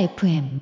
FM